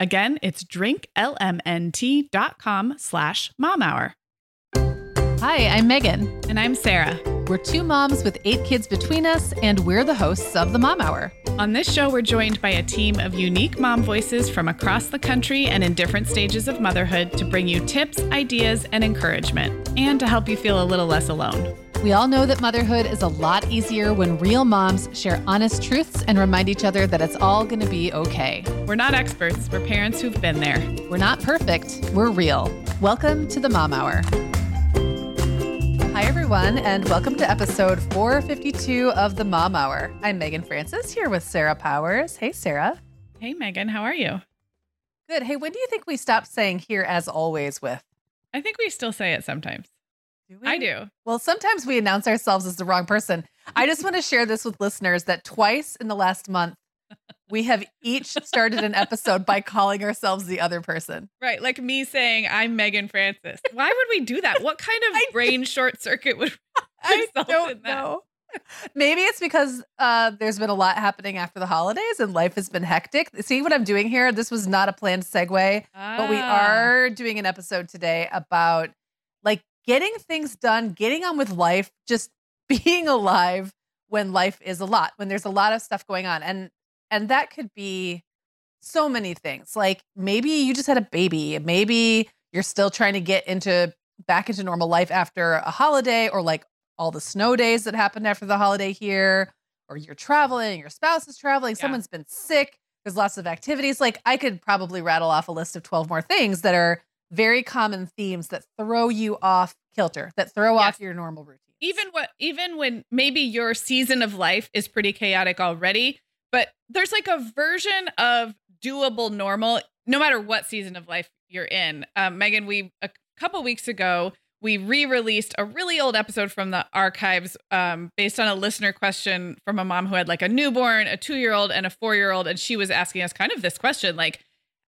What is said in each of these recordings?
Again, it's drinklmnt.com slash mom hour. Hi, I'm Meagan. And I'm Sarah. We're two moms with eight kids between us, and we're the hosts of the Mom Hour. On this show, we're joined by a team of unique mom voices from across the country and in different stages of motherhood to bring you tips, ideas, and encouragement, and to help you feel a little less alone. We all know that motherhood is a lot easier when real moms share honest truths and remind each other that it's all going to be okay. We're not experts, we're parents who've been there. We're not perfect, we're real. Welcome to the Mom Hour. Hi, everyone, and welcome to episode 452 of the Mom Hour. I'm Meagan Francis here with Sarah Powers. Hey, Sarah. Hey, Meagan, how are you? Good. Hey, when do you think we stop saying here as always with? I think we still say it sometimes. I do. Well, sometimes we announce ourselves as the wrong person. I just want to share this with listeners that twice in the last month, we have each started an episode by calling ourselves the other person. Right. Like me saying, I'm Meagan Francis. Why would we do that? What kind of brain short circuit would I don't in that? know. Maybe it's because uh, there's been a lot happening after the holidays and life has been hectic. See what I'm doing here? This was not a planned segue, but we Ah. are doing an episode today about like getting things done, getting on with life, just being alive when life is a lot, when there's a lot of stuff going on. And and that could be so many things. Like maybe you just had a baby, maybe you're still trying to get into back into normal life after a holiday or like all the snow days that happened after the holiday here, or you're traveling, your spouse is traveling, Yeah. someone's been sick, there's lots of activities. Like I could probably rattle off a list of 12 more things that are very common themes that throw you off kilter, that throw Yes. off your normal routine. even what even when maybe your season of life is pretty chaotic already but there's like a version of doable normal no matter what season of life you're in um, meagan we a couple weeks ago we re-released a really old episode from the archives um, based on a listener question from a mom who had like a newborn a two-year-old and a four-year-old and she was asking us kind of this question like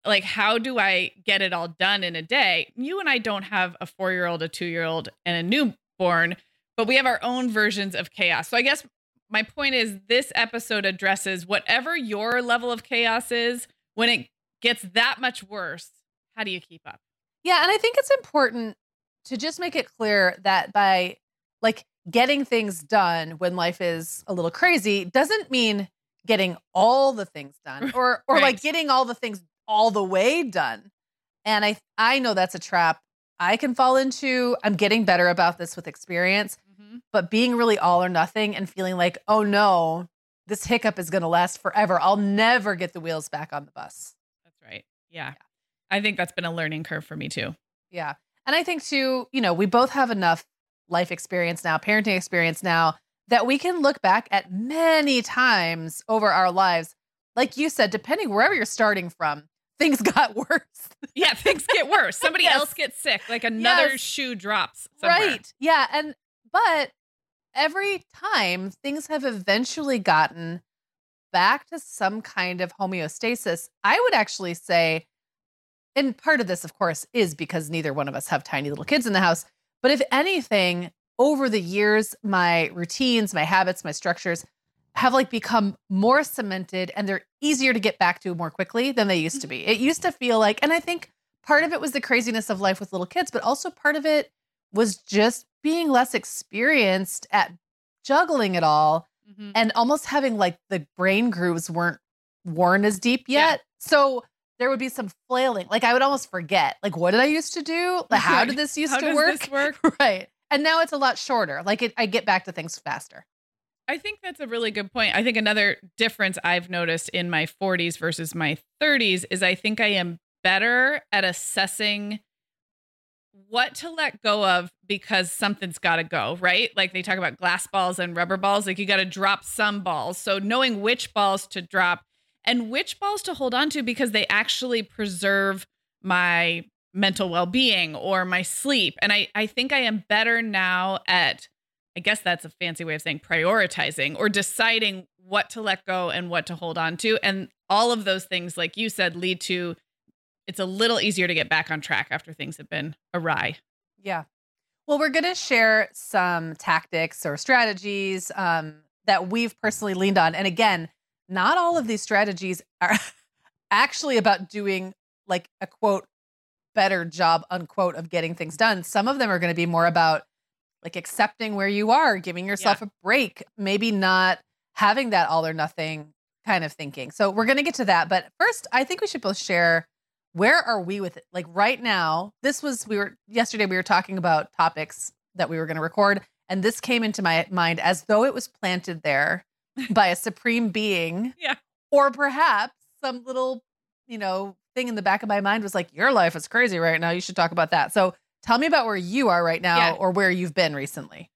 like how do i get it all done in a day you and i don't have a four-year-old a two-year-old and a newborn but we have our own versions of chaos. So I guess my point is this episode addresses whatever your level of chaos is when it gets that much worse. How do you keep up? Yeah, and I think it's important to just make it clear that by like getting things done when life is a little crazy doesn't mean getting all the things done or or Right. like getting all the things all the way done. And I I know that's a trap I can fall into. I'm getting better about this with experience, mm-hmm. but being really all or nothing and feeling like, "Oh no, this hiccup is going to last forever. I'll never get the wheels back on the bus." That's right. Yeah. I think that's been a learning curve for me too. Yeah. And I think too, you know, we both have enough life experience now, parenting experience now, that we can look back at many times over our lives. Like you said, depending wherever you're starting from, things got worse. Yeah, things get worse. Somebody Yes. else gets sick, like another Yes. shoe drops. Somewhere. Right. Yeah. And, but every time things have eventually gotten back to some kind of homeostasis, I would actually say, and part of this, of course, is because neither one of us have tiny little kids in the house. But if anything, over the years, my routines, my habits, my structures have like become more cemented and they're easier to get back to more quickly than they used to be. It used to feel like, and I think part of it was the craziness of life with little kids, but also part of it was just being less experienced at juggling it all mm-hmm. and almost having like the brain grooves weren't worn as deep yet. Yeah. So there would be some flailing. Like I would almost forget, like, what did I used to do? Like, how did this used to work? work? right. And now it's a lot shorter. Like it, I get back to things faster. I think that's a really good point. I think another difference I've noticed in my 40s versus my 30s is I think I am better at assessing what to let go of because something's got to go, right? Like they talk about glass balls and rubber balls, like you got to drop some balls. So knowing which balls to drop and which balls to hold on to because they actually preserve my mental well-being or my sleep. And I I think I am better now at I guess that's a fancy way of saying prioritizing or deciding what to let go and what to hold on to. And all of those things, like you said, lead to it's a little easier to get back on track after things have been awry. Yeah. Well, we're going to share some tactics or strategies um, that we've personally leaned on. And again, not all of these strategies are actually about doing like a quote better job unquote of getting things done. Some of them are going to be more about like accepting where you are, giving yourself yeah. a break, maybe not having that all or nothing kind of thinking. So we're going to get to that, but first I think we should both share where are we with it? Like right now, this was we were yesterday we were talking about topics that we were going to record and this came into my mind as though it was planted there by a supreme being. Yeah. Or perhaps some little, you know, thing in the back of my mind was like your life is crazy right now. You should talk about that. So Tell me about where you are right now yeah. or where you've been recently.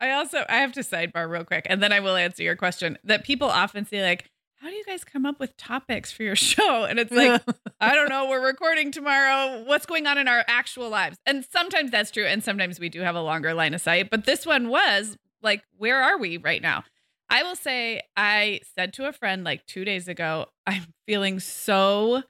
I also I have to sidebar real quick and then I will answer your question. That people often say like, "How do you guys come up with topics for your show?" And it's like, "I don't know, we're recording tomorrow. What's going on in our actual lives?" And sometimes that's true and sometimes we do have a longer line of sight, but this one was like, "Where are we right now?" I will say I said to a friend like 2 days ago, I'm feeling so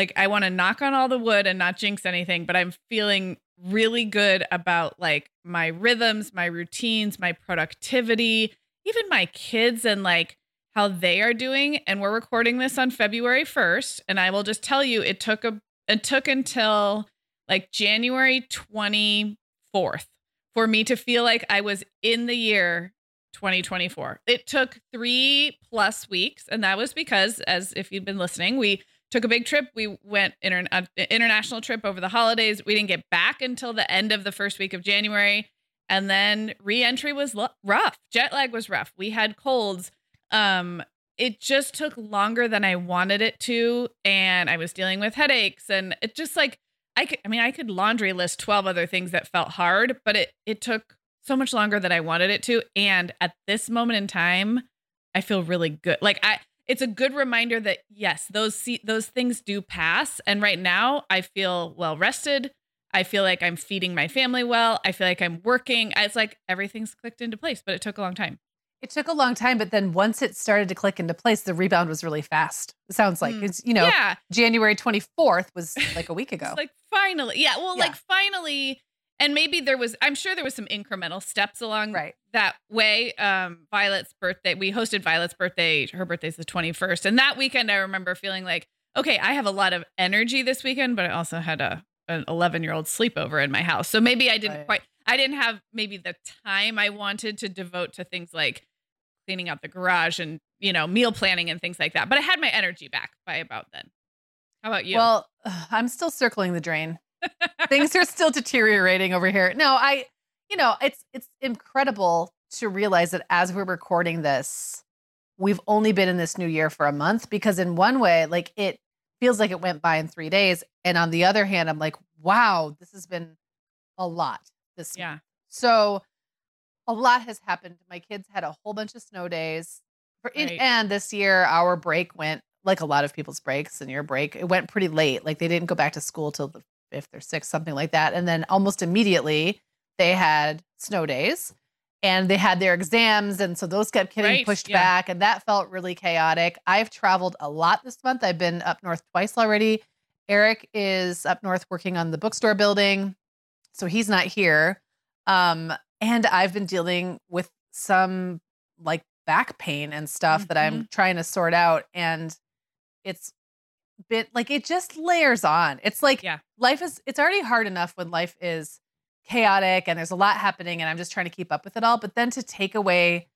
like I want to knock on all the wood and not jinx anything, but I'm feeling really good about like my rhythms, my routines, my productivity, even my kids and like how they are doing. And we're recording this on February 1st. And I will just tell you, it took a it took until like January 24th for me to feel like I was in the year 2024. It took three plus weeks. And that was because, as if you've been listening, we took a big trip. We went inter- uh, international trip over the holidays. We didn't get back until the end of the first week of January, and then reentry was rough. Jet lag was rough. We had colds. Um, it just took longer than I wanted it to, and I was dealing with headaches, and it just like I could. I mean, I could laundry list twelve other things that felt hard, but it it took so much longer than I wanted it to. And at this moment in time, I feel really good. Like I it's a good reminder that yes, those those things do pass. And right now, I feel well rested. I feel like I'm feeding my family well. I feel like I'm working. It's like everything's clicked into place, but it took a long time. It took a long time, but then once it started to click into place, the rebound was really fast. It sounds like mm. it's you know, yeah. January 24th was like a week ago. like finally, yeah. Well, yeah. like finally, and maybe there was i'm sure there was some incremental steps along right. that way. Um violet's birthday we hosted violet's birthday. Her birthday's the 21st and that weekend i remember feeling like okay i have a lot of energy this weekend but i also had a an 11 year old sleepover in my house. So maybe i didn't right. quite i didn't have maybe the time i wanted to devote to things like cleaning out the garage and you know meal planning and things like that. But i had my energy back by about then. How about you? Well i'm still circling the drain Things are still deteriorating over here. No, I, you know, it's it's incredible to realize that as we're recording this, we've only been in this new year for a month because in one way, like it feels like it went by in three days, and on the other hand, I'm like, wow, this has been a lot. This yeah. Month. So a lot has happened. My kids had a whole bunch of snow days. For, right. and this year, our break went like a lot of people's breaks and your break. It went pretty late. Like they didn't go back to school till the fifth or sixth, something like that. And then almost immediately they had snow days and they had their exams. And so those kept getting right, pushed yeah. back. And that felt really chaotic. I've traveled a lot this month. I've been up north twice already. Eric is up north working on the bookstore building. So he's not here. Um, and I've been dealing with some like back pain and stuff that Mm-hmm. I'm trying to sort out. And it's bit like it just layers on. It's like Yeah. life is, it's already hard enough when life is chaotic and there's a lot happening and I'm just trying to keep up with it all. But then to take away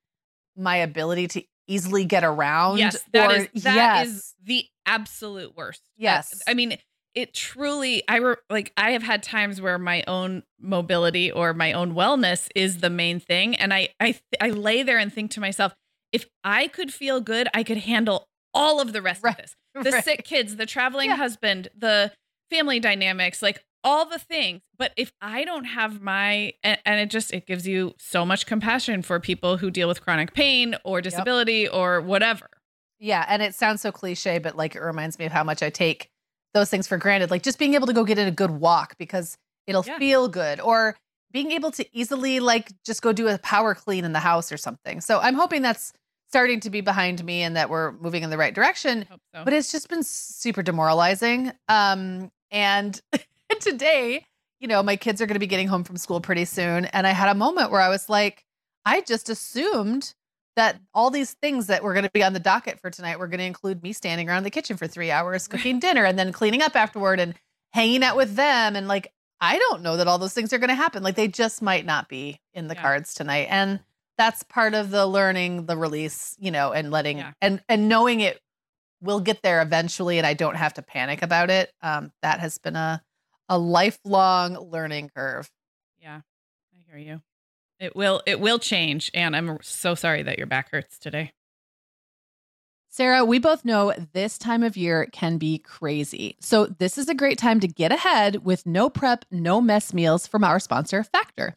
my ability to easily get around. Yes, that or, is that is yes, the absolute worst. Yes. I mean, it truly. I re, like. I have had times where my own mobility or my own wellness is the main thing, and I I I lay there and think to myself, if I could feel good, I could handle all of the rest Right. of this. The Right. sick kids, the traveling Yeah. husband, the family dynamics, like all the things. But if I don't have my and, and it just it gives you so much compassion for people who deal with chronic pain or disability or whatever. Yeah, and it sounds so cliche, but like it reminds me of how much I take those things for granted. Like just being able to go get in a good walk because it'll Yeah. feel good, or being able to easily like just go do a power clean in the house or something. So I'm hoping that's starting to be behind me and that we're moving in the right direction. So. But it's just been super demoralizing. Um, and today, you know, my kids are going to be getting home from school pretty soon, and I had a moment where I was like, I just assumed that all these things that were going to be on the docket for tonight were going to include me standing around the kitchen for three hours cooking dinner and then cleaning up afterward and hanging out with them. And like, I don't know that all those things are going to happen. Like, they just might not be in the Yeah. cards tonight. And that's part of the learning, the release, you know, and letting Yeah. and and knowing it will get there eventually, and I don't have to panic about it. Um, that has been a a lifelong learning curve. Yeah, I hear you. It will it will change, and I'm so sorry that your back hurts today. Sarah, we both know this time of year can be crazy. So, this is a great time to get ahead with no prep, no mess meals from our sponsor, Factor.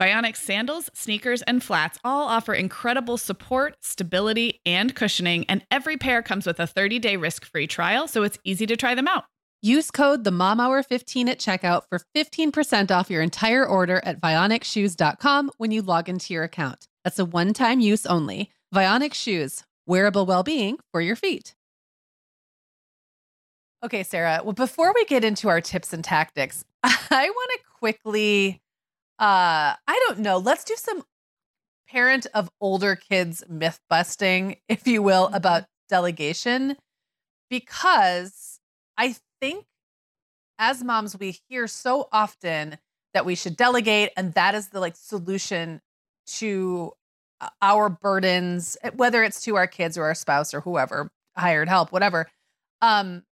Vionic sandals, sneakers, and flats all offer incredible support, stability, and cushioning, and every pair comes with a 30-day risk-free trial, so it's easy to try them out. Use code the Mom Hour 15 at checkout for 15% off your entire order at vionicshoes.com when you log into your account. That's a one-time use only. Vionic Shoes, wearable well-being for your feet. Okay, Sarah, well before we get into our tips and tactics, I want to quickly uh I don't know, let's do some parent of older kids myth busting, if you will, Mhm. about delegation because I think as moms, we hear so often that we should delegate, and that is the like solution to uh, our burdens, eh, whether it's to our kids or our spouse or whoever, hired help, whatever. Um,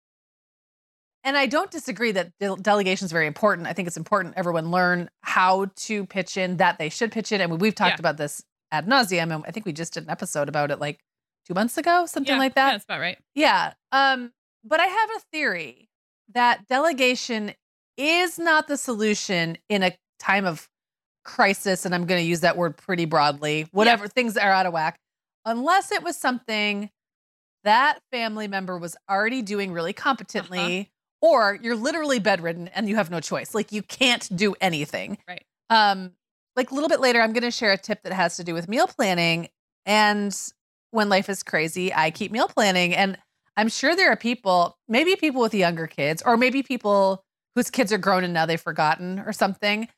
and I don't disagree that de- delegation is very important. I think it's important everyone learn how to pitch in, that they should pitch in. And we've talked Yeah. about this ad nauseum, and I think we just did an episode about it like two months ago, something Yeah, like that. Yeah, that's about right. Yeah. Um, but I have a theory that delegation is not the solution in a time of crisis, and I'm going to use that word pretty broadly. Whatever things are out of whack, unless it was something that family member was already doing really competently, or you're literally bedridden and you have no choice. Like you can't do anything. Right. Um, like a little bit later, I'm going to share a tip that has to do with meal planning. And when life is crazy, I keep meal planning. And I'm sure there are people, maybe people with younger kids, or maybe people whose kids are grown and now they've forgotten or something,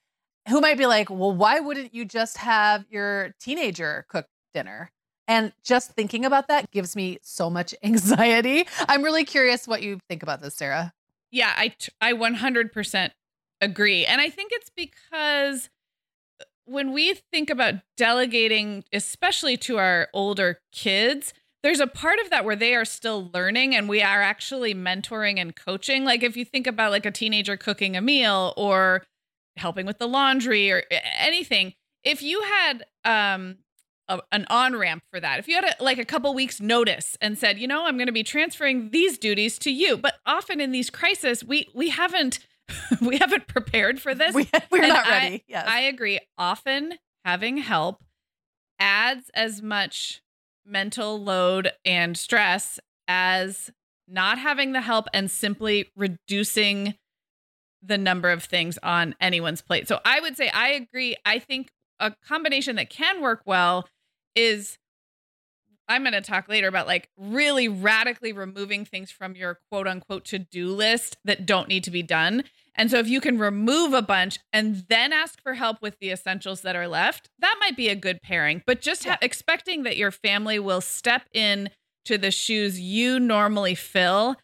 who might be like, well, why wouldn't you just have your teenager cook dinner? And just thinking about that gives me so much anxiety. I'm really curious what you think about this, Sarah. Yeah, I I 100% agree. And I think it's because uh, when we think about delegating especially to our older kids, there's a part of that where they are still learning and we are actually mentoring and coaching. Like if you think about like a teenager cooking a meal or helping with the laundry or anything, if you had um a, an on ramp for that. If you had a, like a couple weeks notice and said, you know, I'm going to be transferring these duties to you, but often in these crises, we we haven't we haven't prepared for this. We, we're And not I- ready. yes. I agree. Often having help adds as much mental load and stress as not having the help and simply reducing the number of things on anyone's plate. So I would say I agree. I think a combination that can work well is I'm going to talk later about like really radically removing things from your quote unquote to do list that don't need to be done. And so if you can remove a bunch and then ask for help with the essentials that are left, that might be a good pairing. But just ha- expecting that your family will step in to the shoes you normally fill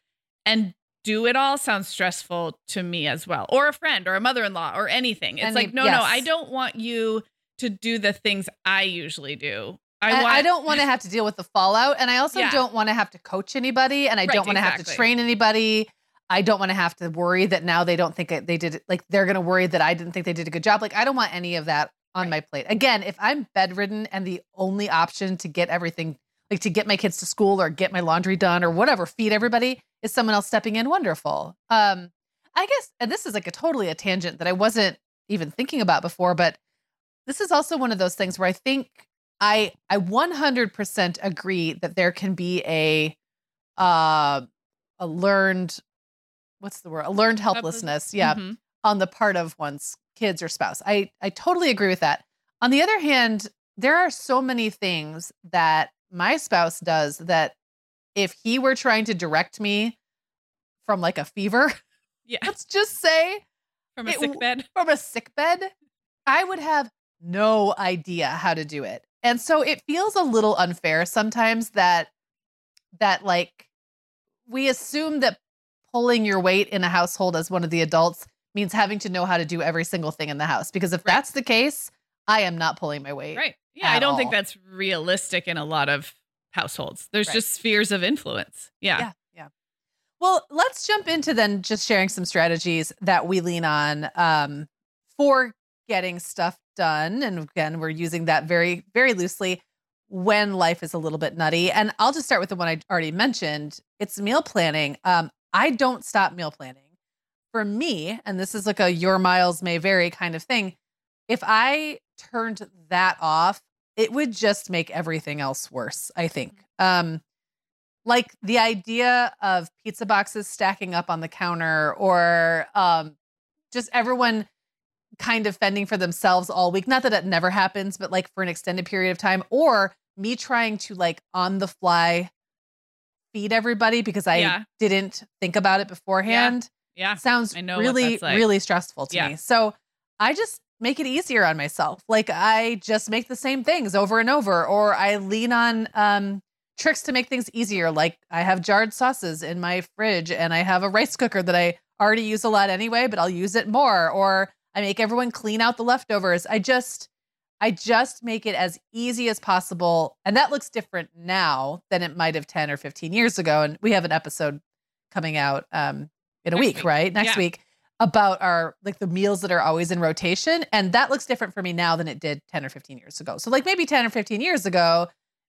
and do it all sounds stressful to me as well. Or a friend or a mother-in-law or anything. It's Any- like, no, yes. no, I don't want you to do the things I usually do. I want I don't want to have to deal with the fallout. And I also Yeah. don't want to have to coach anybody. And I Right, don't want to have to train anybody. I don't want to have to worry that now they don't think it- they did it. Like they're going to worry that I didn't think they did a good job. Like I don't want any of that on Right. my plate. Again, if I'm bedridden and the only option to get everything, like to get my kids to school or get my laundry done or whatever, feed everybody is someone else stepping in. Wonderful. Um, I guess, and this is like a totally a tangent that I wasn't even thinking about before, but this is also one of those things where I think I I 100% agree that there can be a uh a learned what's the word? A learned helplessness, yeah, Mhm. on the part of one's kids or spouse. I I totally agree with that. On the other hand, there are so many things that my spouse does that if he were trying to direct me from like a fever, Yeah. let's just say From a It sick bed. from a sick bed, I would have no idea how to do it. And so it feels a little unfair sometimes that that like we assume that pulling your weight in a household as one of the adults means having to know how to do every single thing in the house because if Right. that's the case, I am not pulling my weight. Right. Yeah. I don't think that's realistic in a lot of households. There's Right. just spheres of influence. Yeah. Yeah. Yeah. Well, let's jump into then just sharing some strategies that we lean on um, for getting stuff done. And again, we're using that very, very loosely when life is a little bit nutty. And I'll just start with the one I already mentioned. It's meal planning. Um, I don't stop meal planning. For me, and this is like a your miles may vary kind of thing. If I turned that off, it would just make everything else worse, I think. Um, like the idea of pizza boxes stacking up on the counter or um, just everyone kind of fending for themselves all week. Not that it never happens, but like for an extended period of time, or me trying to like on the fly feed everybody because I Yeah. didn't think about it beforehand Yeah. sounds I know really like. really stressful to Yeah. me so i just make it easier on myself like i just make the same things over and over or i lean on um tricks to make things easier like i have jarred sauces in my fridge and i have a rice cooker that i already use a lot anyway but i'll use it more or i make everyone clean out the leftovers i just i just make it as easy as possible and that looks different now than it might have 10 or 15 years ago and we have an episode coming out um in a week, week. right? Next Yeah. week about our like the meals that are always in rotation. And that looks different for me now than it did 10 or 15 years ago. So like maybe 10 or 15 years ago,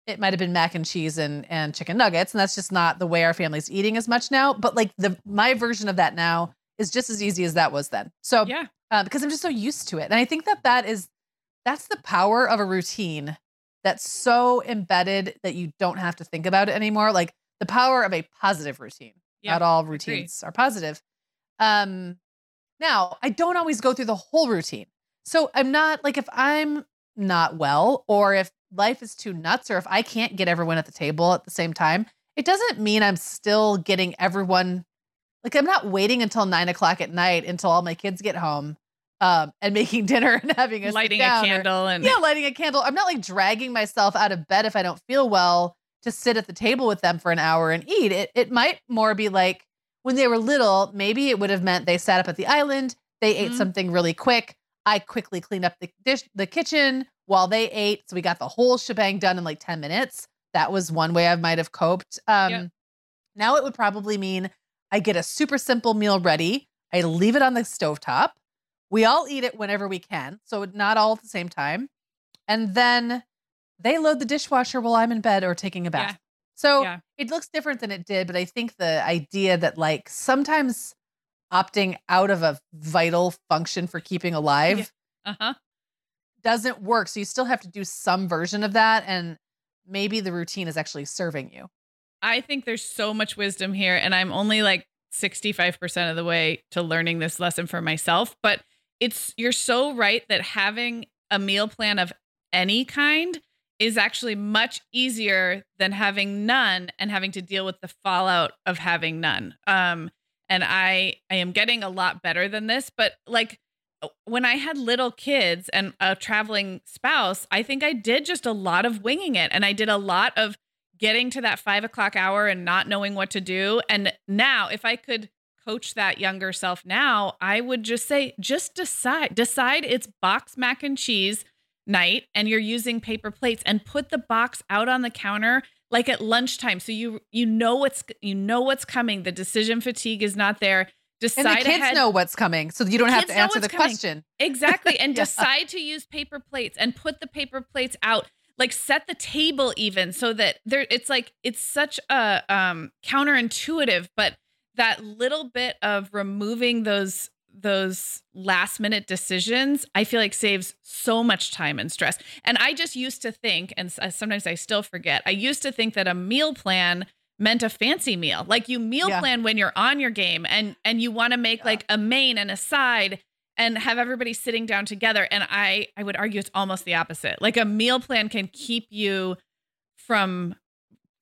it might have been mac and cheese and and chicken nuggets. And that's just not the way our family's eating as much now. But like the my version of that now is just as easy as that was then. So Yeah. Uh, because I'm just so used to it. And I think that that is that's the power of a routine that's so embedded that you don't have to think about it anymore. Like the power of a positive routine. Yeah, Not all routines are positive. Um, now I don't always go through the whole routine. So I'm not like if I'm not well or if life is too nuts or if I can't get everyone at the table at the same time, it doesn't mean I'm still getting everyone like I'm not waiting until nine o'clock at night until all my kids get home um, and making dinner and having a Lighting a down or- candle and yeah, lighting a candle. I'm not like dragging myself out of bed if I don't feel well to sit at the table with them for an hour and eat. It it might more be like when they were little, maybe it would have meant they sat up at the island, they ate Mhm. something really quick. I quickly cleaned up the dish the kitchen while they ate. So we got the whole shebang done in like 10 minutes. That was one way I might have coped. Um Yep. now it would probably mean I get a super simple meal ready. I leave it on the stovetop. We all eat it whenever we can, so not all at the same time. And then they load the dishwasher while I'm in bed or taking a bath. Yeah. So Yeah. it looks different than it did, but I think the idea that like sometimes opting out of a vital function for keeping alive uh-huh. doesn't work. So you still have to do some version of that and maybe the routine is actually serving you. I think there's so much wisdom here, and I'm only like 65% of the way to learning this lesson for myself. But it's you're so right that having a meal plan of any kind is actually much easier than having none and having to deal with the fallout of having none. Um, and I I am getting a lot better than this, but like when I had little kids and a traveling spouse, I think I did just a lot of winging it, and I did a lot of getting to that five o'clock hour and not knowing what to do. And now, if I could coach that younger self now, I would just say, just decide, decide it's box mac and cheese night and you're using paper plates and put the box out on the counter like at lunchtime so you you know what's you know what's coming the decision fatigue is not there decide And the kids ahead know what's coming, so you don't have to answer the coming. question. Exactly. And Yeah. decide to use paper plates and put the paper plates out. Like set the table even so that there it's like it's such a um counterintuitive, but that little bit of removing those those last minute decisions, I feel like saves so much time and stress. And I just used to think, and uh, sometimes I still forget, I used to think that a meal plan meant a fancy meal. Like you meal Yeah. plan when you're on your game and and you want to make Yeah. like a main and a side and have everybody sitting down together and i i would argue it's almost the opposite like a meal plan can keep you from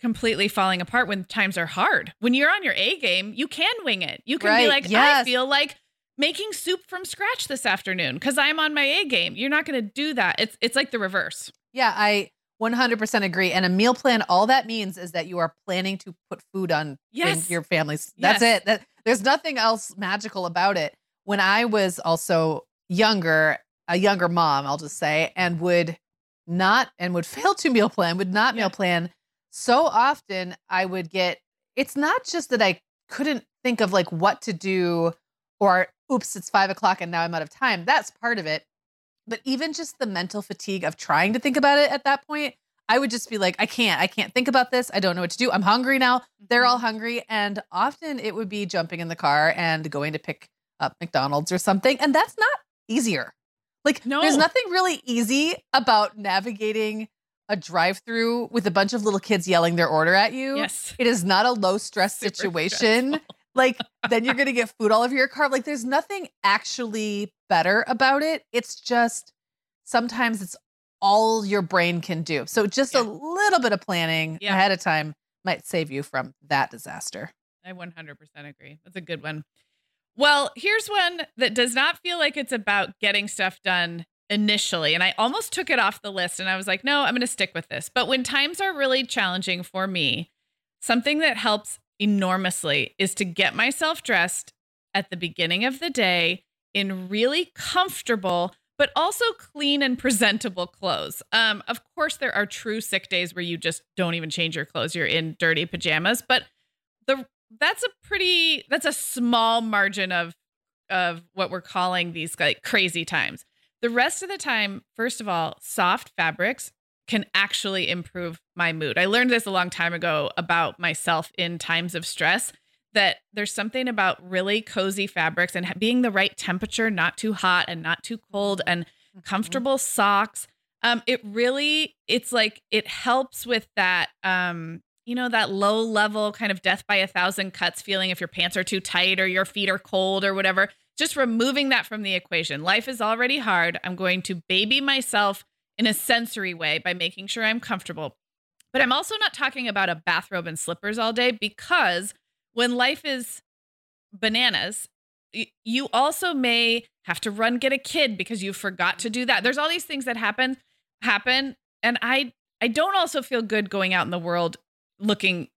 completely falling apart when times are hard when you're on your a game you can wing it you can be Right, like i feel like making soup from scratch this afternoon because i'm on my a game you're not going to do that it's it's like the reverse Yeah, I 100% agree. And a meal plan, all that means is that you are planning to put food on in Yes. your family's. That's Yes. it. That, there's nothing else magical about it. When I was also younger, a younger mom, I'll just say, and would not and would fail to meal plan, would not Yeah. meal plan. So often I would get it's not just that I couldn't think of like what to do or oops, it's five o'clock and now I'm out of time. That's part of it. But even just the mental fatigue of trying to think about it at that point, I would just be like, I can't, I can't think about this. I don't know what to do. I'm hungry now. They're Mm-hmm. all hungry. And often it would be jumping in the car and going to pick up McDonald's or something. And that's not easier. Like, No. there's nothing really easy about navigating a drive through with a bunch of little kids yelling their order at you. yes It is not a low stress Super situation. stressful. Like, then you're going to get food all over your car. Like, there's nothing actually better about it. It's just sometimes it's all your brain can do. So, just Yeah. a little bit of planning Yeah. ahead of time might save you from that disaster. I 100% agree. That's a good one. Well, here's one that does not feel like it's about getting stuff done initially. And I almost took it off the list and I was like, no, I'm going to stick with this. But when times are really challenging for me, something that helps enormously is to get myself dressed at the beginning of the day in really comfortable but also clean and presentable clothes. Um, of course, there are true sick days where you just don't even change your clothes; you're in dirty pajamas. But the that's a pretty that's a small margin of of what we're calling these like crazy times. The rest of the time, first of all, soft fabrics can actually improve my mood. I learned this a long time ago about myself in times of stress that there's something about really cozy fabrics and being the right temperature, not too hot and not too cold and mm-hmm. comfortable socks. Um it really it's like it helps with that um you know that low level kind of death by a thousand cuts feeling if your pants are too tight or your feet are cold or whatever just removing that from the equation. Life is already hard. I'm going to baby myself in a sensory way by making sure I'm comfortable. But I'm also not talking about a bathrobe and slippers all day because when life is bananas, you also may have to run get a kid because you forgot to do that. There's all these things that happen happen and I I don't also feel good going out in the world looking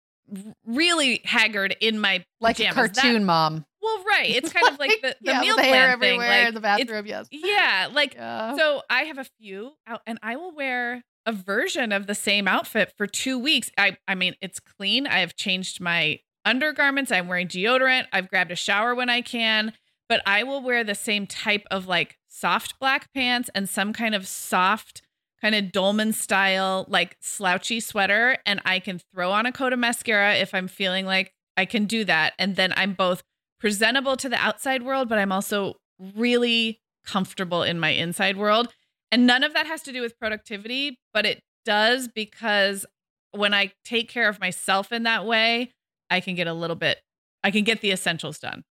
really haggard in my like pajamas. a cartoon that, mom. Well, right. It's kind of like the, the yeah, meal the plan everywhere thing. Like, in the bathroom, yes. Yeah. Like, yeah. so I have a few out and I will wear a version of the same outfit for two weeks. I, I mean, it's clean. I have changed my undergarments. I'm wearing deodorant. I've grabbed a shower when I can, but I will wear the same type of like soft black pants and some kind of soft, kind of dolman style, like slouchy sweater. And I can throw on a coat of mascara if I'm feeling like I can do that. And then I'm both presentable to the outside world, but I'm also really comfortable in my inside world. And none of that has to do with productivity, but it does because when I take care of myself in that way, I can get a little bit, I can get the essentials done.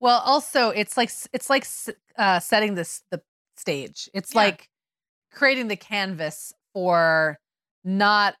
Well, also it's like it's like uh, setting this the stage. It's yeah. like creating the canvas for not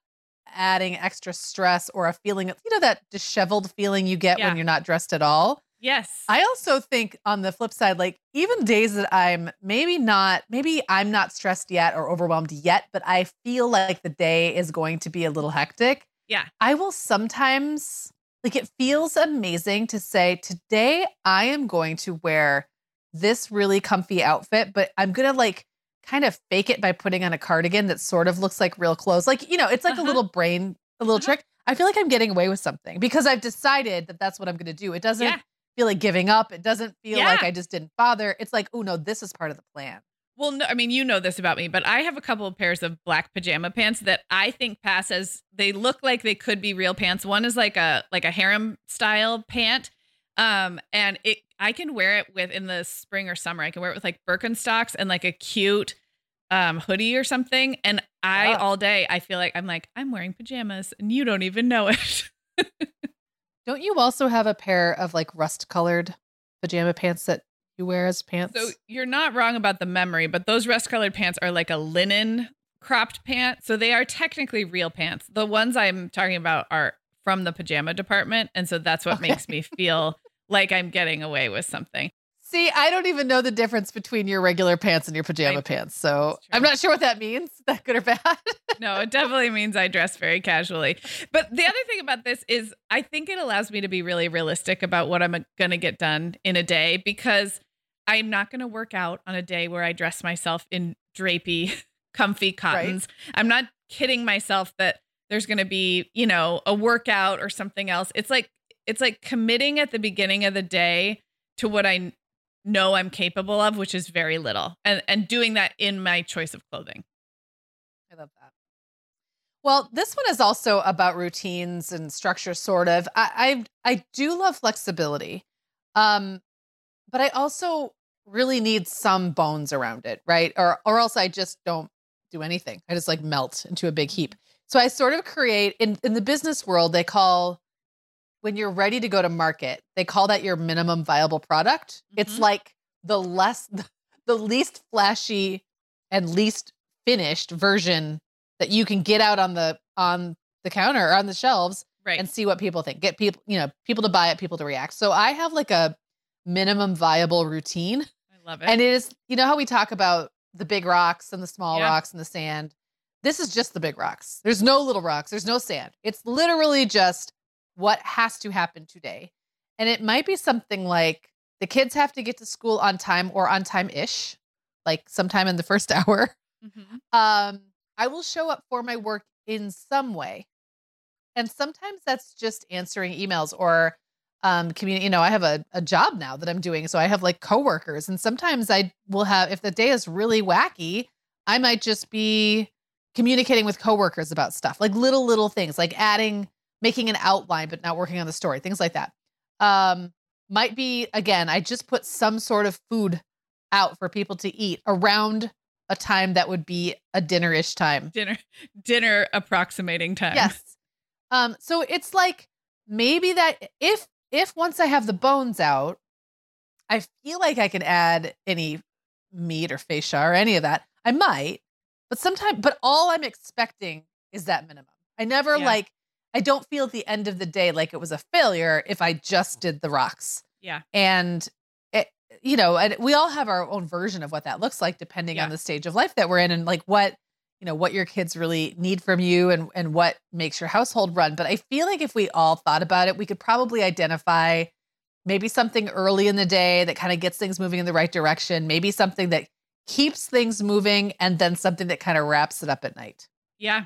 adding extra stress or a feeling of, you know, that disheveled feeling you get yeah. when you're not dressed at all. Yes. I also think on the flip side, like even days that I'm maybe not, maybe I'm not stressed yet or overwhelmed yet, but I feel like the day is going to be a little hectic. Yeah. I will sometimes, like, it feels amazing to say, today I am going to wear this really comfy outfit, but I'm going to like kind of fake it by putting on a cardigan that sort of looks like real clothes. Like, you know, it's like uh-huh. a little brain, a little uh-huh. trick. I feel like I'm getting away with something because I've decided that that's what I'm going to do. It doesn't yeah. feel like giving up. It doesn't feel yeah. like I just didn't bother. It's like, oh no, this is part of the plan. Well, no, I mean, you know this about me, but I have a couple of pairs of black pajama pants that I think pass as they look like they could be real pants. One is like a like a harem style pant, um, and it I can wear it with in the spring or summer. I can wear it with like Birkenstocks and like a cute um hoodie or something. And I yeah. all day I feel like I'm like, I'm wearing pajamas and you don't even know it. don't you also have a pair of like rust colored pajama pants that you wear as pants? So you're not wrong about the memory, but those rust colored pants are like a linen cropped pant. So they are technically real pants. The ones I'm talking about are from the pajama department. And so that's what okay. makes me feel like I'm getting away with something. See, I don't even know the difference between your regular pants and your pajama I, pants. So I'm not sure what that means. That good or bad? no, it definitely means I dress very casually. But the other thing about this is I think it allows me to be really realistic about what I'm going to get done in a day because I'm not going to work out on a day where I dress myself in drapey, comfy cottons. Right. I'm not kidding myself that there's going to be, you know, a workout or something else. It's like it's like committing at the beginning of the day to what I know I'm capable of, which is very little, and and doing that in my choice of clothing. I love that. Well, this one is also about routines and structure, sort of. I I, I do love flexibility, um, but I also really need some bones around it, right? Or or else I just don't do anything. I just like melt into a big heap. So I sort of create in in the business world. They call when you're ready to go to market, they call that your minimum viable product. Mm-hmm. It's like the less, the least flashy and least finished version that you can get out on the on the counter or on the shelves right. and see what people think. Get people, you know, people to buy it, people to react. So I have like a minimum viable routine. I love it. And it is, you know how we talk about the big rocks and the small yeah. rocks and the sand. This is just the big rocks. There's no little rocks. There's no sand. It's literally just what has to happen today. And it might be something like the kids have to get to school on time or on time ish, like sometime in the first hour. Mm-hmm. Um, I will show up for my work in some way. And sometimes that's just answering emails or um community, you know, I have a, a job now that I'm doing. So I have like coworkers. And sometimes I will have if the day is really wacky, I might just be communicating with coworkers about stuff, like little, little things, like adding, making an outline, but not working on the story, things like that. Um, might be again, I just put some sort of food out for people to eat around a time that would be a dinner-ish time. Dinner dinner approximating time. Yes. Um, so it's like maybe that if if once I have the bones out, I feel like I can add any meat or fascia or any of that. I might, but sometimes, but all I'm expecting is that minimum. I never Yeah. like, I don't feel at the end of the day like it was a failure if I just did the rocks. Yeah. And it, you know, and we all have our own version of what that looks like depending Yeah. on the stage of life that we're in and like what, you know, what your kids really need from you and and what makes your household run. But I feel like if we all thought about it, we could probably identify maybe something early in the day that kind of gets things moving in the right direction, maybe something that keeps things moving and then something that kind of wraps it up at night. Yeah.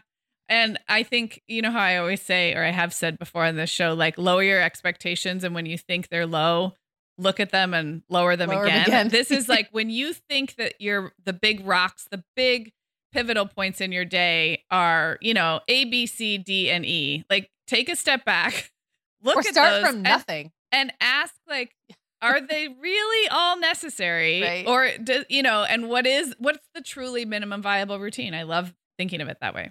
And I think, you know how I always say, or I have said before on this show, like lower your expectations. And when you think they're low, look at them and lower them Lower again. again. this is like when you think that you're the big rocks, the big pivotal points in your day are, you know, A, B, C, D, and E. Like take a step back, look or at start from and- nothing. and ask like are they really all necessary Right. or do, you know and what is what's the truly minimum viable routine i love thinking of it that way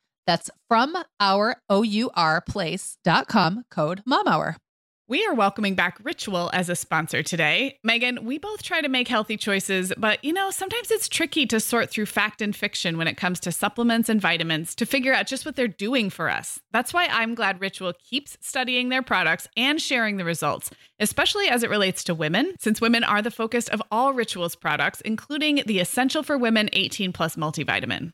That's from our O-U-R place.com code MOMHOUR. We are welcoming back Ritual as a sponsor today. Meagan, we both try to make healthy choices, but you know, sometimes it's tricky to sort through fact and fiction when it comes to supplements and vitamins to figure out just what they're doing for us. That's why I'm glad Ritual keeps studying their products and sharing the results, especially as it relates to women, since women are the focus of all Ritual's products, including the Essential for Women 18 Plus multivitamin.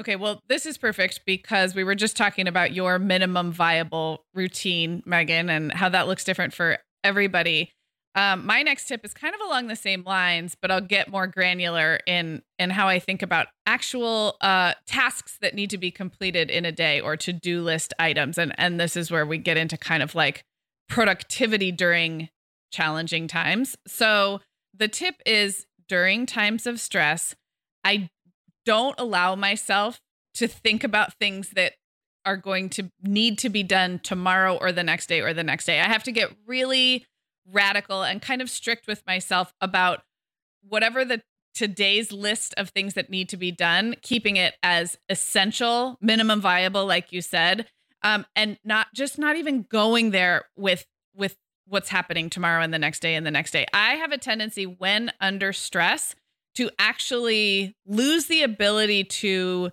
Okay, well, this is perfect because we were just talking about your minimum viable routine, Meagan, and how that looks different for everybody. Um, my next tip is kind of along the same lines, but I'll get more granular in in how I think about actual uh, tasks that need to be completed in a day or to do list items, and and this is where we get into kind of like productivity during challenging times. So the tip is during times of stress, I don't allow myself to think about things that are going to need to be done tomorrow or the next day or the next day. I have to get really radical and kind of strict with myself about whatever the today's list of things that need to be done, keeping it as essential, minimum viable, like you said, um, and not just not even going there with with what's happening tomorrow and the next day and the next day. I have a tendency when under stress to actually lose the ability to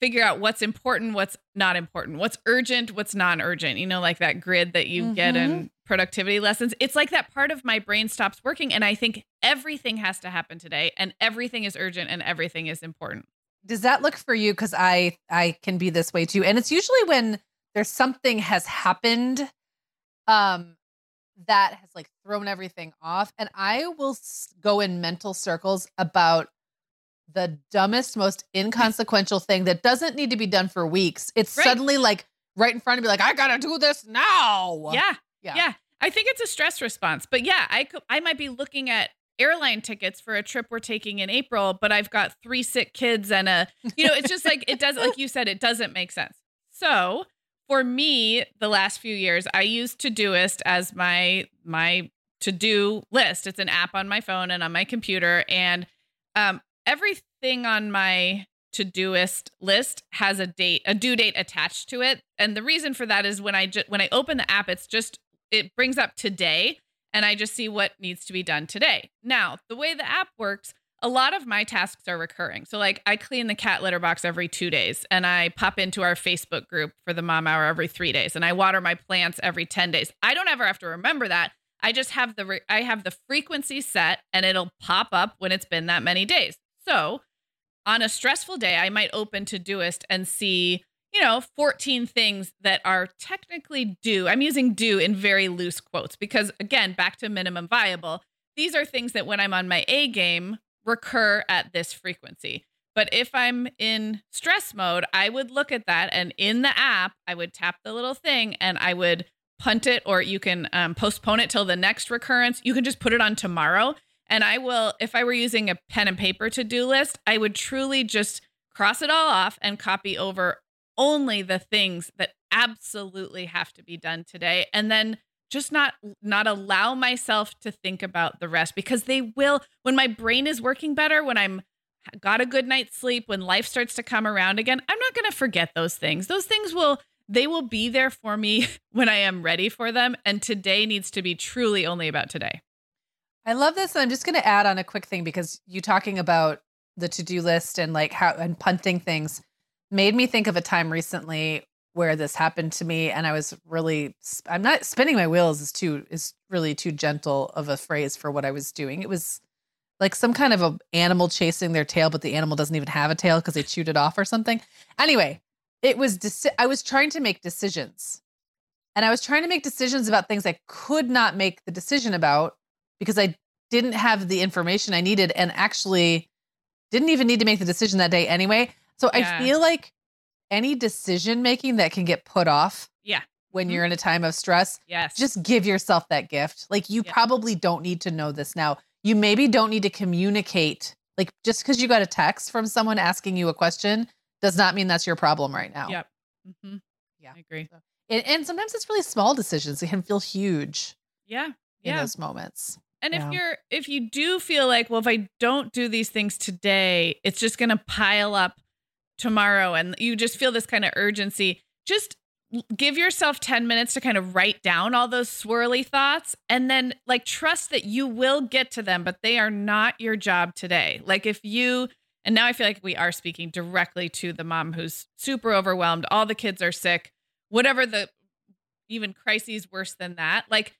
figure out what's important, what's not important, what's urgent, what's non urgent, you know, like that grid that you mm-hmm. get in mm-hmm. productivity lessons. It's like that part of my brain stops working. And I think everything has to happen today and everything is urgent and everything is important. Does that look for you? Because I I can be this way too. And it's usually when there's something has happened um that has like thrown everything off. And I will go in mental circles about the dumbest, most inconsequential thing that doesn't need to be done for weeks. It's right. suddenly like right in front of me, like, I gotta do this now. Yeah. Yeah. Yeah. I think it's a stress response. But yeah, I could I might be looking at airline tickets for a trip we're taking in April, but I've got three sick kids and a you know, it's just like it doesn't, like you said, it doesn't make sense. So for me, the last few years, I use Todoist as my my to do list. It's an app on my phone and on my computer, and um, everything on my Todoist list has a date, a due date attached to it. And the reason for that is when I ju- when I open the app, it's just it brings up today, and I just see what needs to be done today. Now, the way the app works a lot of my tasks are recurring. So, like, I clean the cat litter box every two days, and I pop into our Facebook group for the mom hour every three days, and I water my plants every 10 days. I don't ever have to remember that. I just have the re- I have the frequency set, and it'll pop up when it's been that many days. So, on a stressful day, I might open Todoist and see, you know, 14 things that are technically due. I'm using due in very loose quotes because, again, back to minimum viable. These are things that when I'm on my A game, recur at this frequency. But if I'm in stress mode, I would look at that and in the app, I would tap the little thing and I would punt it or you can um, postpone it till the next recurrence. You can just put it on tomorrow. And I will, if I were using a pen and paper to do list, I would truly just cross it all off and copy over only the things that absolutely have to be done today. And then just not not allow myself to think about the rest because they will when my brain is working better when i'm got a good night's sleep when life starts to come around again i'm not going to forget those things. Those things will they will be there for me when i am ready for them and today needs to be truly only about today. I love this i'm just going to add on a quick thing because you talking about the to-do list and like how and punting things made me think of a time recently where this happened to me and i was really i'm not spinning my wheels is too is really too gentle of a phrase for what i was doing. It was like some kind of a animal chasing their tail but the animal doesn't even have a tail because they chewed it off or something. Anyway it was deci- i was trying to make decisions and i was trying to make decisions about things i could not make the decision about because i didn't have the information i needed and actually didn't even need to make the decision that day anyway. So yeah. i feel like any decision making that can get put off yeah. when mm-hmm. you're in a time of stress yes. just give yourself that gift. Like you probably don't need to know this now. You maybe don't need to communicate like just because you got a text from someone asking you a question does not mean that's your problem right now. Yep. Mm-hmm. yeah. I agree. So, and, and, sometimes it's really small decisions it can feel huge yeah. in those moments and yeah. if you're if you do feel like well if i don't do these things today it's just going to pile up tomorrow and you just feel this kind of urgency, just give yourself 10 minutes to kind of write down all those swirly thoughts and then like trust that you will get to them, but they are not your job today. Like if you, and now I feel like we are speaking directly to the mom who's super overwhelmed, all the kids are sick, whatever the even crises worse than that. Like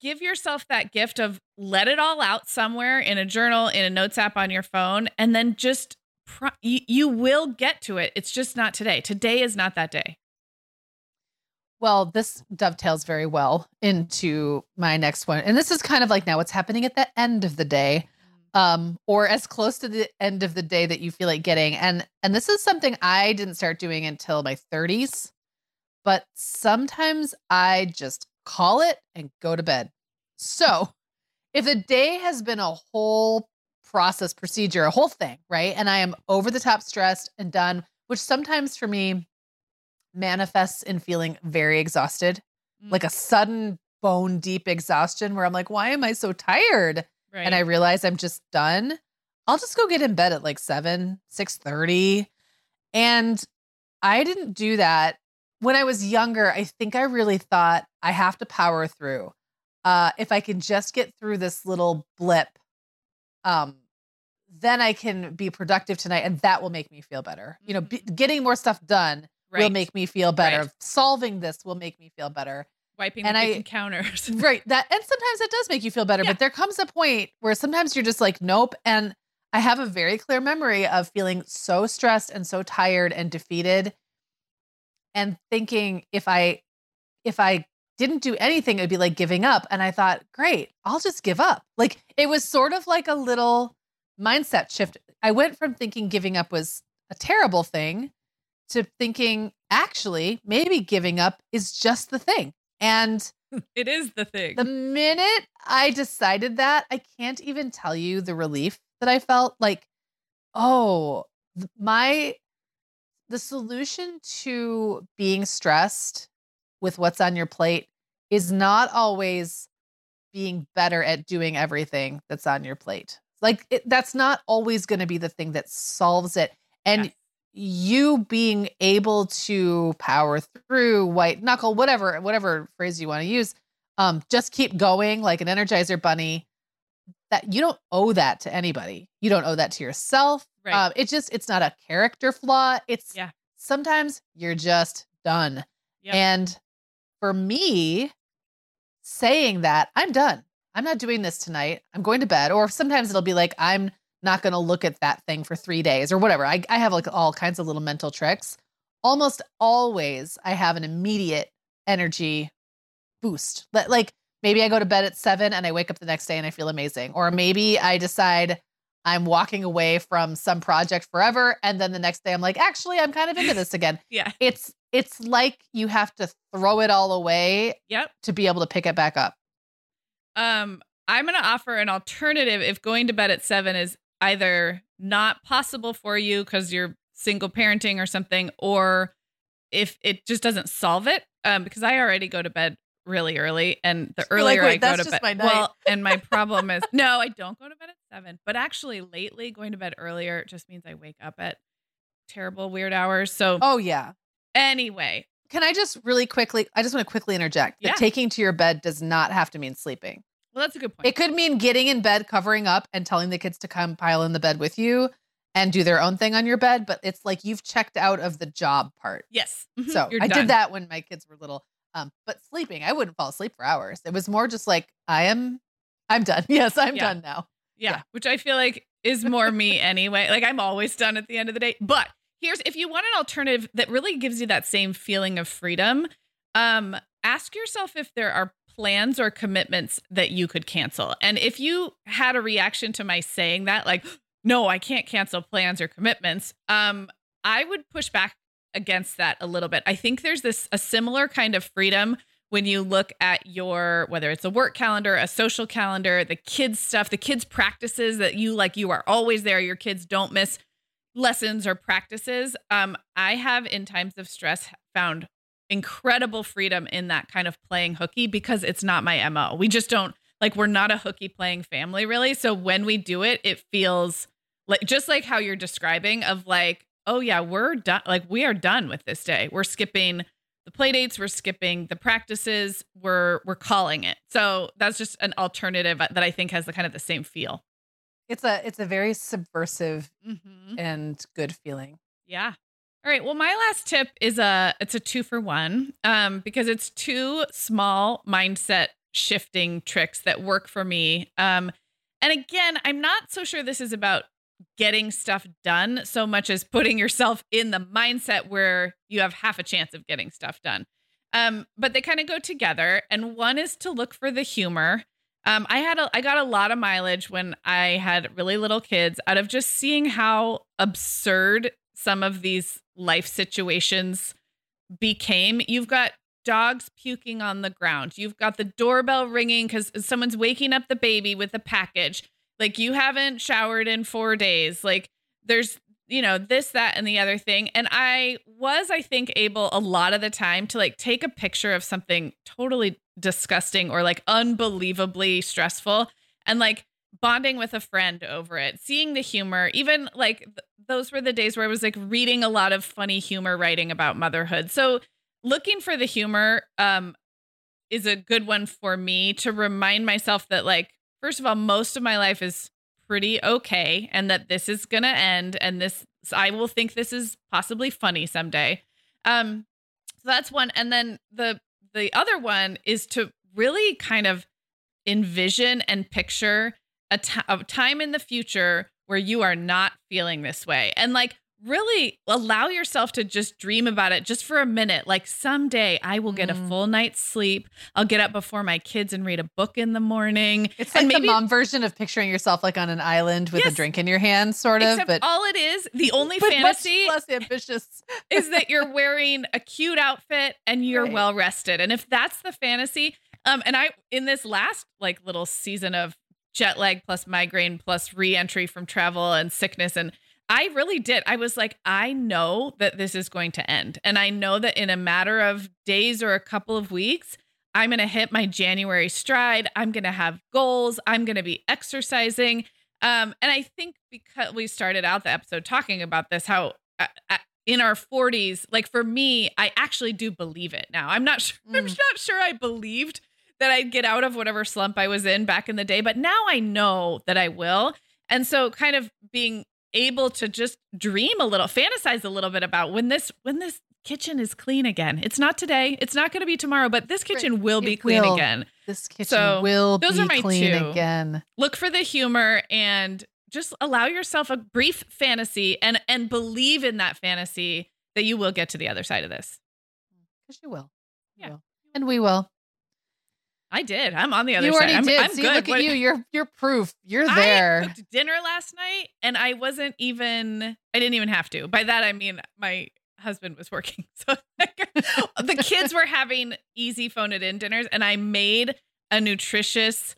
give yourself that gift of let it all out somewhere in a journal, in a notes app on your phone, and then just pro- you, you will get to it. It's just not today. Today is not that day. Well, this dovetails very well into my next one. And this is kind of like now what's happening at the end of the day. Mm. Um, or as close to the end of the day that you feel like getting. And and this is something I didn't start doing until my 30s. But sometimes I just call it and go to bed. So if the day has been a whole process, procedure, a whole thing, right? And I am over the top stressed and done, which sometimes for me manifests in feeling very exhausted, Mm. like a sudden bone deep exhaustion where I'm like, why am I so tired? Right. And I realize I'm just done. I'll just go get in bed at like 7, 6:30. And I didn't do that. When I was younger, I think I really thought I have to power through. Uh, if I can just get through this little blip, um, then I can be productive tonight, and that will make me feel better. You know, Mhm. be, getting more stuff done will make me feel better. Right. Solving this will make me feel better. wiping and the I- counters. right. That and sometimes it does make you feel better, Yeah. but there comes a point where sometimes you're just like, nope. And I have a very clear memory of feeling so stressed and so tired and defeated and thinking if I if I didn't do anything, it'd be like giving up. And I thought, great, I'll just give up. Like it was sort of like a little mindset shift. I went from thinking giving up was a terrible thing to thinking actually maybe giving up is just the thing. And it is the thing. the minute I decided that, I can't even tell you the relief that I felt. Like, oh, my the solution to being stressed with what's on your plate is not always being better at doing everything that's on your plate. Like it, that's not always going to be the thing that solves it. And Yes. you being able to power through white knuckle whatever whatever phrase you want to use um just keep going like an energizer bunny that you don't owe that to anybody you don't owe that to yourself Right. um it's just it's not a character flaw it's Yeah. sometimes you're just done Yep. and for me saying that i'm done i'm not doing this tonight i'm going to bed or sometimes it'll be like i'm not going to look at that thing for three days or whatever. I, I have like all kinds of little mental tricks. Almost always, I have an immediate energy boost. Like maybe I go to bed at seven and I wake up the next day and I feel amazing. Or maybe I decide I'm walking away from some project forever. And then the next day I'm like, actually, I'm kind of into this again. yeah. It's it's like you have to throw it all away Yep. to be able to pick it back up. Um, I'm going to offer an alternative if going to bed at seven is either not possible for you because you're single parenting or something, or if it just doesn't solve it. Um, because I already go to bed really early, and the like, earlier "Wait, I go to bed, well, and my problem is no, I don't go to bed at seven. But actually, lately going to bed earlier just means I wake up at terrible weird hours. So Oh yeah. anyway, Can I just really quickly I just want to quickly interject that Yeah. taking to your bed does not have to mean sleeping. well, that's a good point. It could mean getting in bed, covering up, and telling the kids to come pile in the bed with you and do their own thing on your bed. But it's like you've checked out of the job part. yes. Mhm. So You're I done. did that when my kids were little. Um, but sleeping, I wouldn't fall asleep for hours. It was more just like I am, I'm done. Yes, I'm Yeah. done now. Yeah, Yeah. which I feel like is more me anyway. Like I'm always done at the end of the day. But here's if you want an alternative that really gives you that same feeling of freedom, um, ask yourself if there are plans or commitments that you could cancel. And if you had a reaction to my saying that, like, no, I can't cancel plans or commitments, um, I would push back against that a little bit. I think there's this a similar kind of freedom when you look at your whether it's a work calendar, a social calendar, the kids stuff, the kids practices that you like you are always there, your kids don't miss lessons or practices. Um I have in times of stress found incredible freedom in that kind of playing hooky because it's not my MO. We just don't like we're not a hooky playing family really. So when we do it, it feels like just like how you're describing of like, oh yeah, we're done like we are done with this day. We're skipping the play dates, we're skipping the practices, we're we're calling it. So that's just an alternative that I think has the kind of the same feel. It's a it's a very subversive Mm-hmm. and good feeling. Yeah. All right. Well, my last tip is a it's a two for one um, because it's two small mindset shifting tricks that work for me. Um, and again, I'm not so sure this is about getting stuff done so much as putting yourself in the mindset where you have half a chance of getting stuff done. Um, but they kind of go together. And one is to look for the humor. Um, I had a, I got a lot of mileage when I had really little kids out of just seeing how absurd some of these life situations became. You've got dogs puking on the ground. You've got the doorbell ringing because someone's waking up the baby with a package. Like you haven't showered in 4 days. Like there's you know, this, that, and the other thing. And I was, I think, able a lot of the time to like take a picture of something totally disgusting or like unbelievably stressful and like bonding with a friend over it, seeing the humor, even like th- those were the days where I was like reading a lot of funny humor writing about motherhood. So looking for the humor um is a good one for me to remind myself that like first of all most of my life is pretty okay and that this is going to end and this I will think this is possibly funny someday. Um so that's one and then the the other one is to really kind of envision and picture a, t- a time in the future where you are not feeling this way. And like really allow yourself to just dream about it just for a minute. Like someday I will get mm. a full night's sleep. I'll get up before my kids and read a book in the morning. It's like maybe, the mom version of picturing yourself like on an island with yes, a drink in your hand, sort of. but all it is, the only fantasy less ambitious is that you're wearing a cute outfit and you're right. well rested. And if that's the fantasy, um, and I in this last like little season of jet lag plus migraine plus re-entry from travel and sickness and I really did. I was like, I know that this is going to end. And I know that in a matter of days or a couple of weeks, I'm going to hit my January stride. I'm going to have goals. I'm going to be exercising. Um, and I think because we started out the episode talking about this, how uh, uh in our 40s, like for me, I actually do believe it now. I'm not sure. Mm. I'm not sure I believed that I'd get out of whatever slump I was in back in the day, but now I know that I will. And so, kind of being able to just dream a little, fantasize a little bit about when this when this kitchen is clean again. It's not today. It's not going to be tomorrow, but this kitchen will be clean will. again. This kitchen so will those be are my clean two. again. Look for the humor and just allow yourself a brief fantasy and and believe in that fantasy that you will get to the other side of this. Because you will. You yeah. Will. And we will. I did. I'm on the other you side. You already did. I'm See, good. look what, at you. You're you're proof. You're there. I cooked dinner last night, and I wasn't even. I didn't even have to. By that I mean my husband was working, so the kids were having easy phone it in dinners, and I made a nutritious,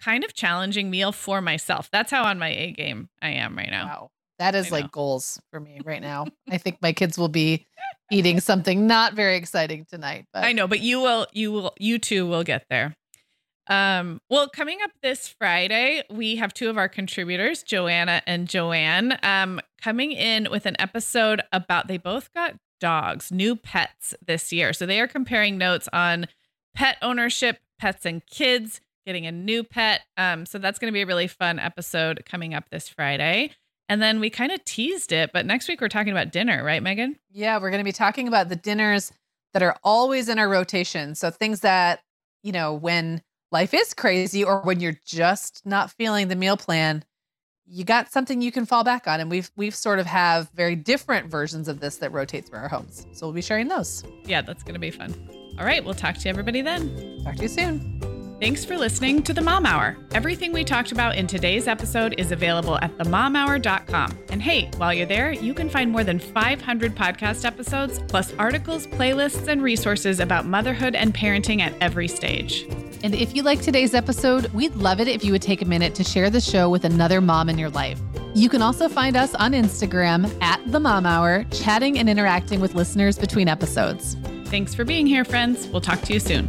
kind of challenging meal for myself. That's how on my A game I am right now. Wow, that is like goals for me right now. I think my kids will be eating something not very exciting tonight. But I know, but you will, you will, you too will get there. Um, well, coming up this Friday, we have two of our contributors, Joanna and Joanne, um, coming in with an episode about they both got dogs, new pets this year. So they are comparing notes on pet ownership, pets and kids, getting a new pet. Um, so that's going to be a really fun episode coming up this Friday. And then we kind of teased it, but next week we're talking about dinner, right, Meagan? Yeah, we're going to be talking about the dinners that are always in our rotation. So things that, you know, when life is crazy or when you're just not feeling the meal plan, you got something you can fall back on and we've we've sort of have very different versions of this that rotate through our homes. So we'll be sharing those. Yeah, that's going to be fun. All right, we'll talk to everybody then. Talk to you soon. Thanks for listening to the Mom Hour. Everything we talked about in today's episode is available at themomhour.com. And hey, while you're there, you can find more than 500 podcast episodes, plus articles, playlists, and resources about motherhood and parenting at every stage. And if you like today's episode, we'd love it if you would take a minute to share the show with another mom in your life. You can also find us on Instagram at The Mom Hour, chatting and interacting with listeners between episodes. Thanks for being here, friends. We'll talk to you soon.